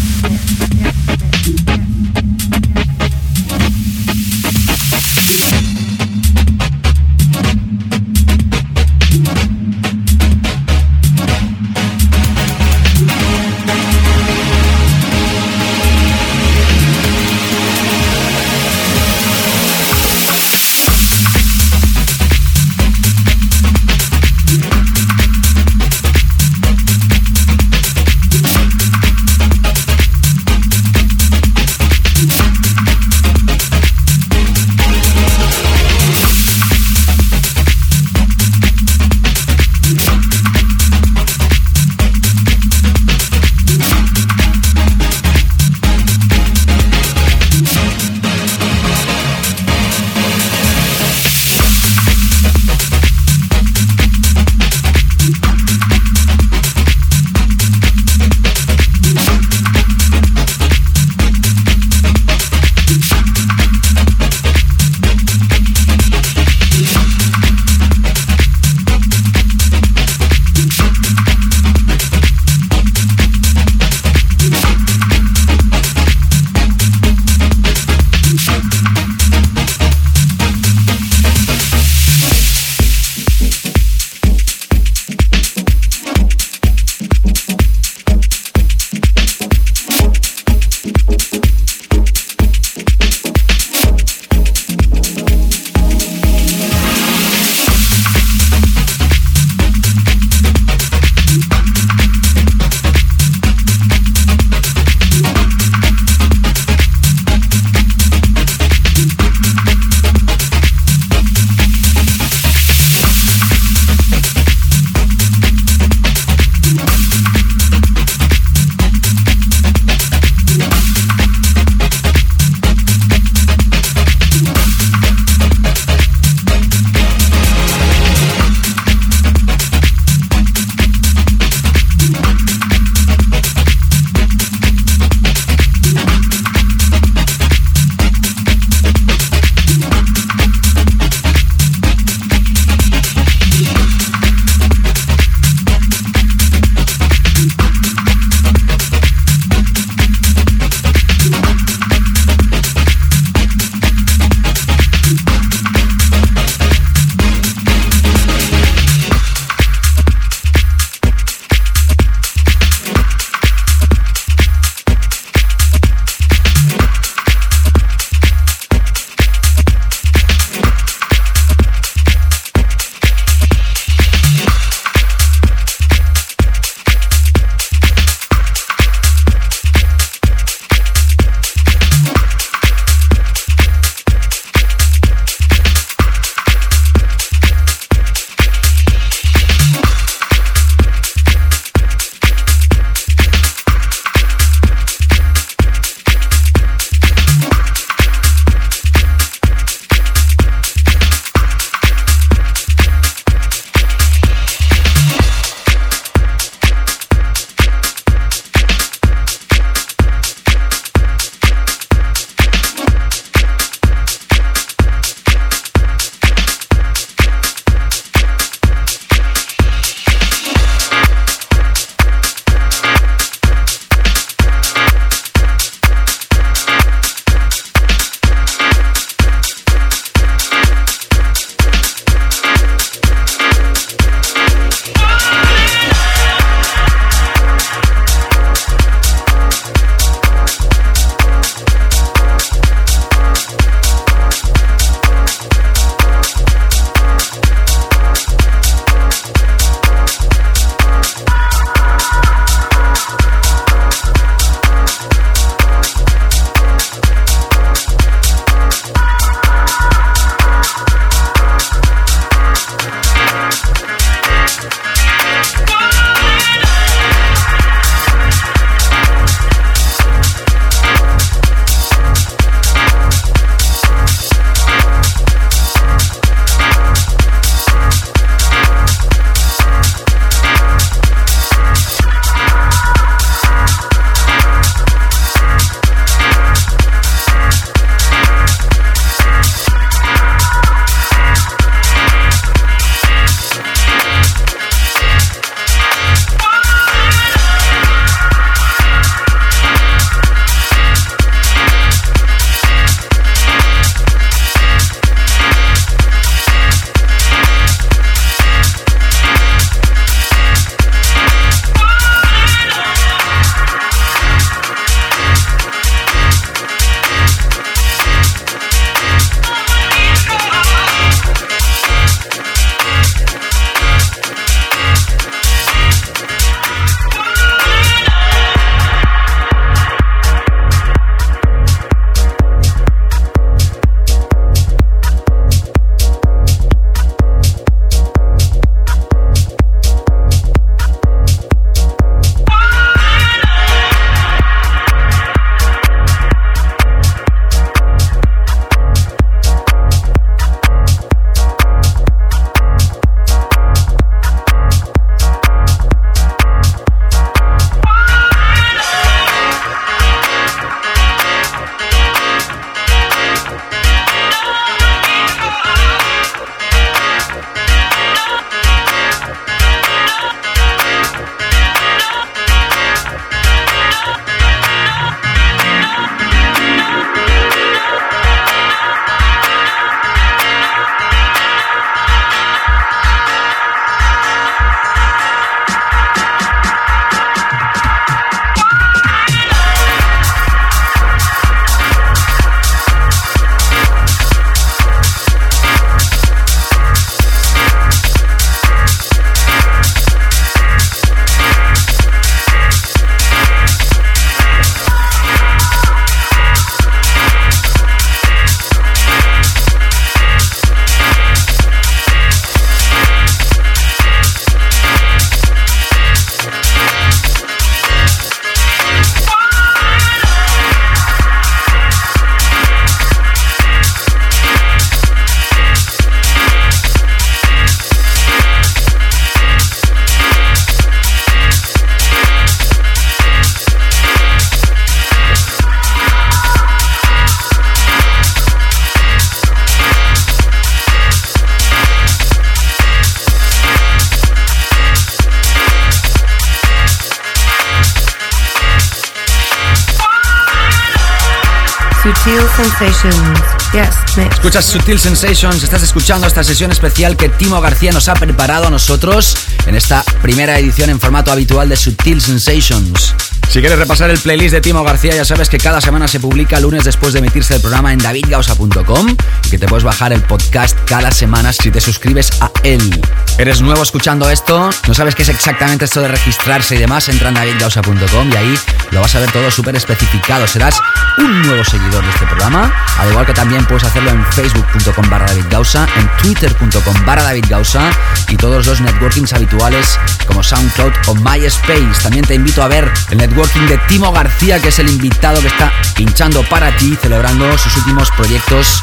Speaker 3: Escuchas Sutil Sensations, estás escuchando esta sesión especial que Timo García nos ha preparado a nosotros en esta primera edición en formato habitual de Sutil Sensations. Si quieres repasar el playlist de Timo García, ya sabes que cada semana se publica lunes después de emitirse el programa en davidgausa.com y que te puedes bajar el podcast cada semana si te suscribes a él. ¿Eres nuevo escuchando esto? ¿No sabes qué es exactamente esto de registrarse y demás? Entra en davidgausa.com y ahí lo vas a ver todo súper especificado. Serás un nuevo seguidor de este programa, al igual que también puedes hacerlo en facebook.com barra davidgausa, en twitter.com barra davidgausa y todos los networkings habituales como SoundCloud o MySpace. También te invito a ver el networking de Timo García, que es el invitado que está pinchando para ti, celebrando sus últimos proyectos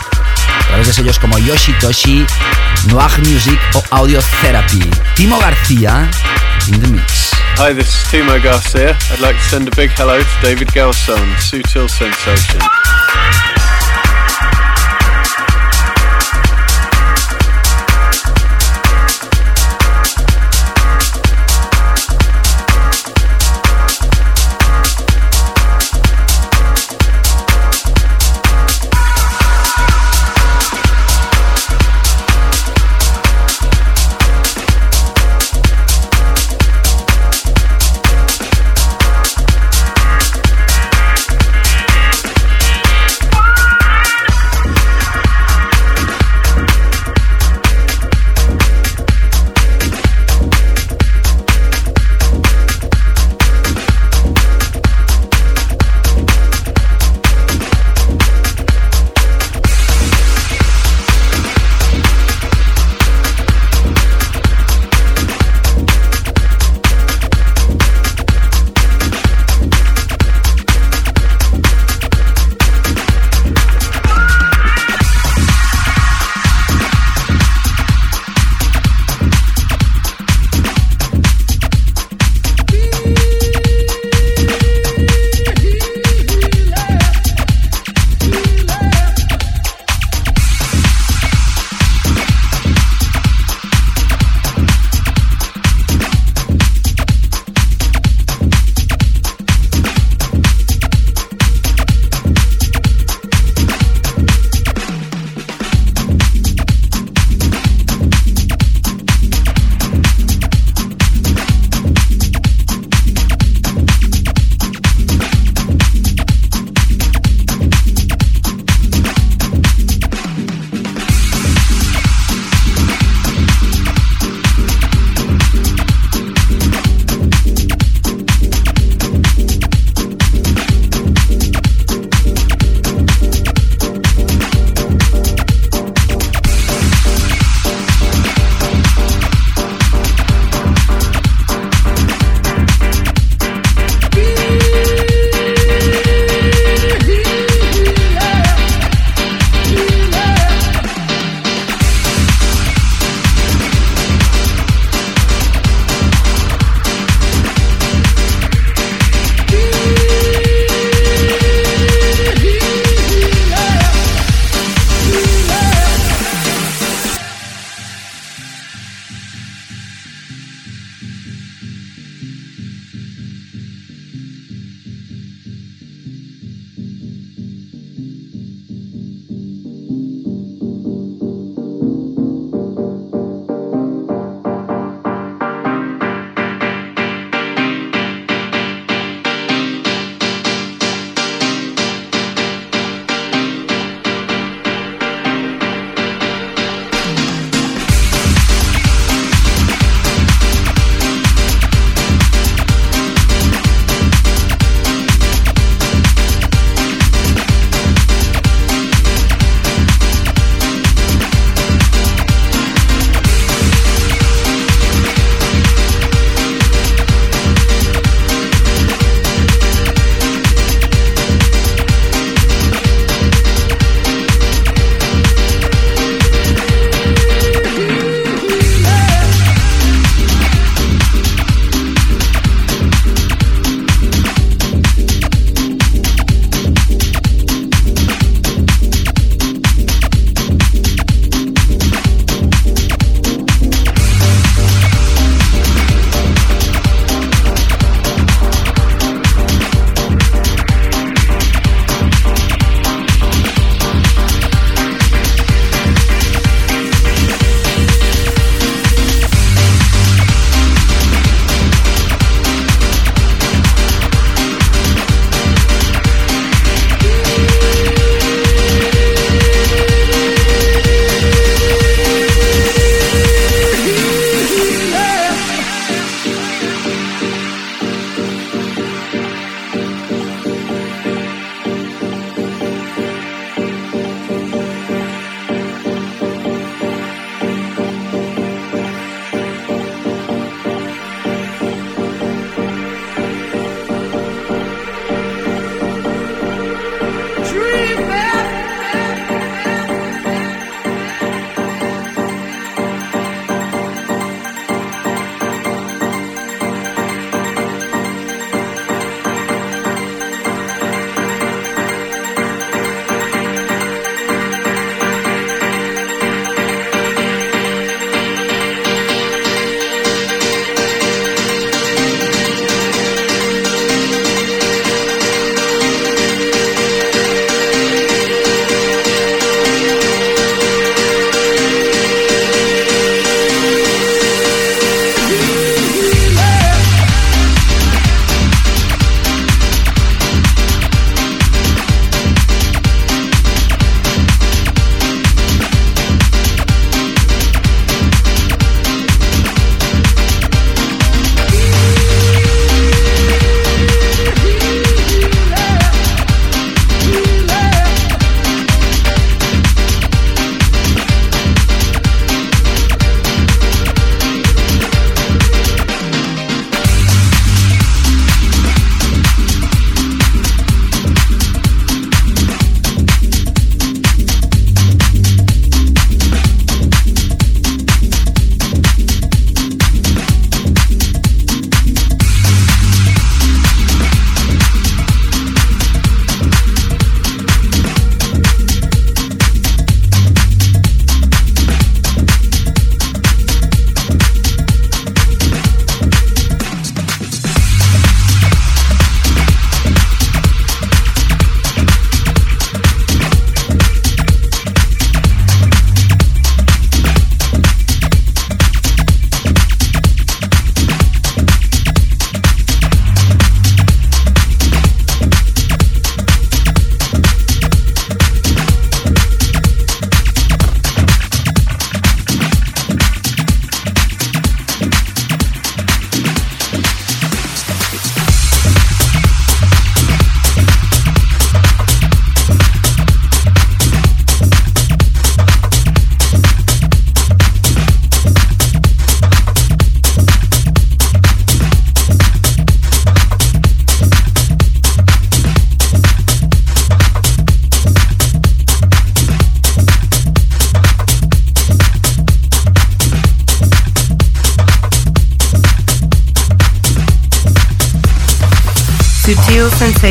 Speaker 3: a través de sellos como Yoshitoshi, Noir Music o Audio Therapy. Timo García in the mix.
Speaker 6: Hi, this is Timo Garcia. I'd like to send a big hello to David Gelson, Sutil Sensation.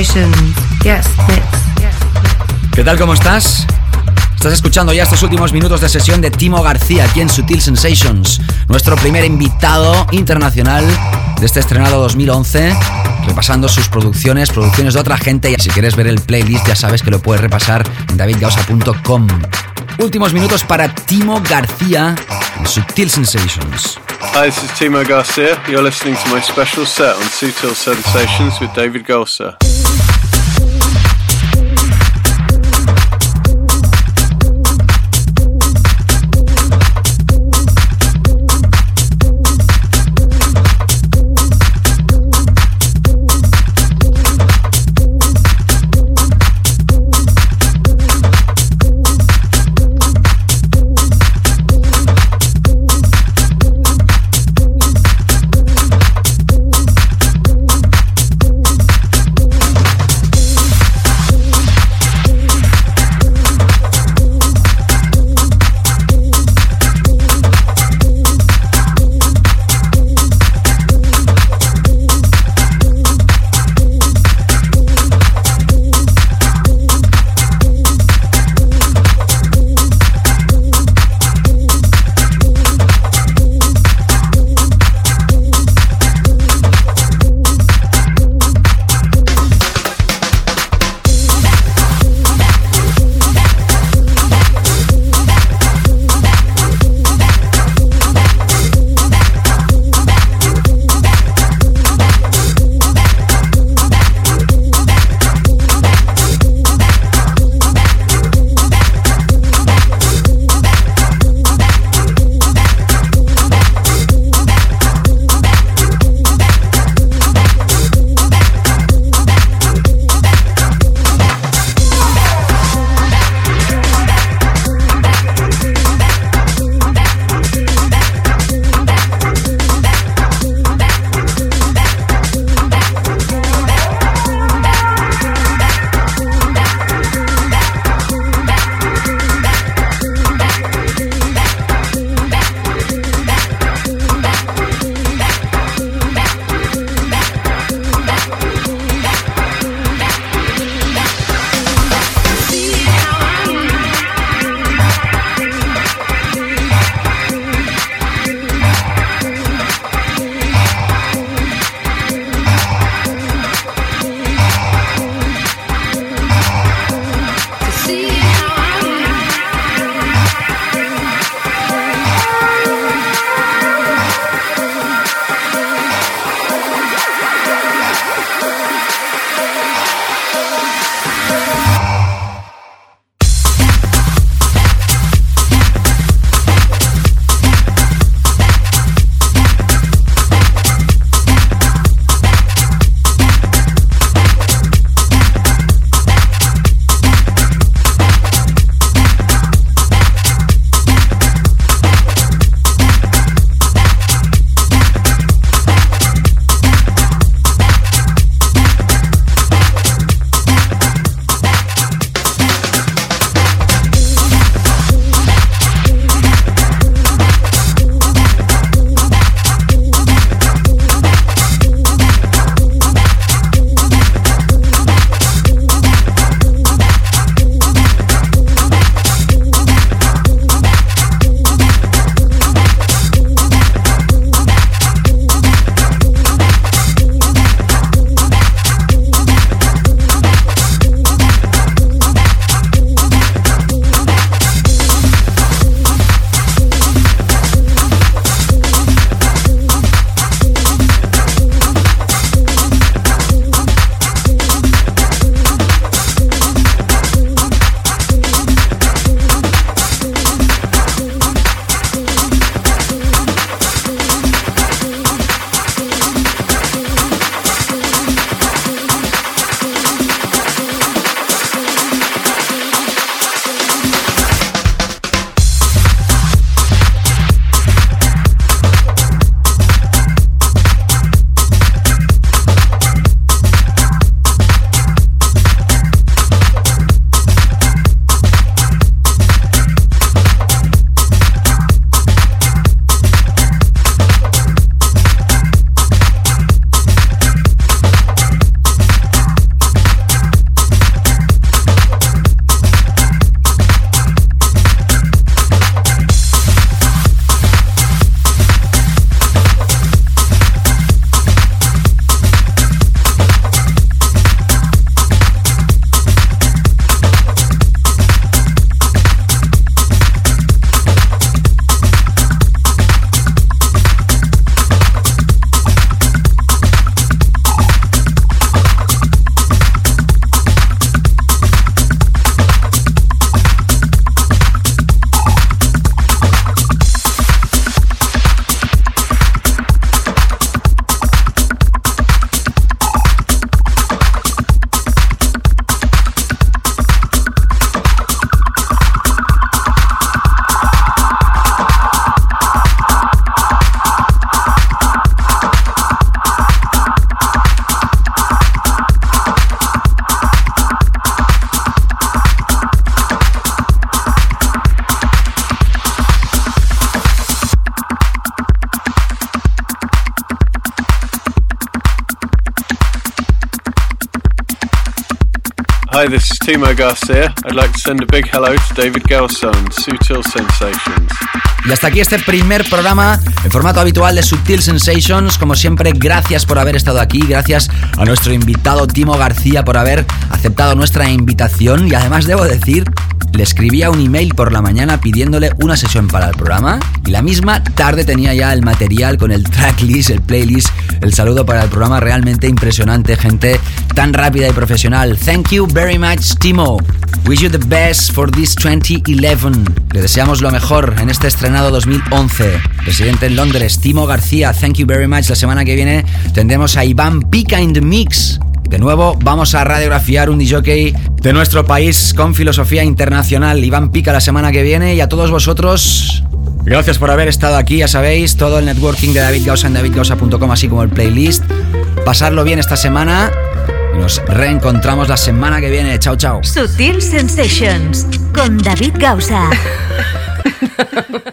Speaker 1: Sensations. Yes, mix.
Speaker 3: ¿Qué tal? ¿Cómo estás? Estás escuchando ya estos últimos minutos de sesión de Timo García aquí en Sutil Sensations, nuestro primer invitado internacional de este estrenado 2011, repasando sus producciones, producciones de otra gente. Y si quieres ver el playlist, ya sabes que lo puedes repasar en davidgausa.com. Últimos minutos para Timo García en Sutil Sensations.
Speaker 6: Hi, this is Timo Garcia. You're listening to my special set on Sutil Sensations with David Gulsa. Timo Garcia. I'd like to send a big hello to David Gelson, Sutil Sensations.
Speaker 3: Y hasta aquí este primer programa en formato habitual de Subtil Sensations. Como siempre, gracias por haber estado aquí, gracias a nuestro invitado Timo García por haber aceptado nuestra invitación y además debo decir le escribía un email por la mañana pidiéndole una sesión para el programa y la misma tarde tenía ya el material con el tracklist, el playlist, el saludo para el programa realmente impresionante, gente tan rápida y profesional. Thank you very much, Timo. Wish you the best for this 2011. Le deseamos lo mejor en este estrenado 2011. Presidente en Londres, Timo García, thank you very much. La semana que viene tendremos a Iván Pica in the Mix. De nuevo, vamos a radiografiar un DJ de nuestro país con filosofía internacional. Iván Pica la semana que viene y a todos vosotros. Gracias por haber estado aquí, ya sabéis, todo el networking de David Gausa en davidgausa.com, así como el playlist. Pasarlo bien esta semana y nos reencontramos la semana que viene. Chao, chao.
Speaker 4: Sutil Sensations con David Gausa.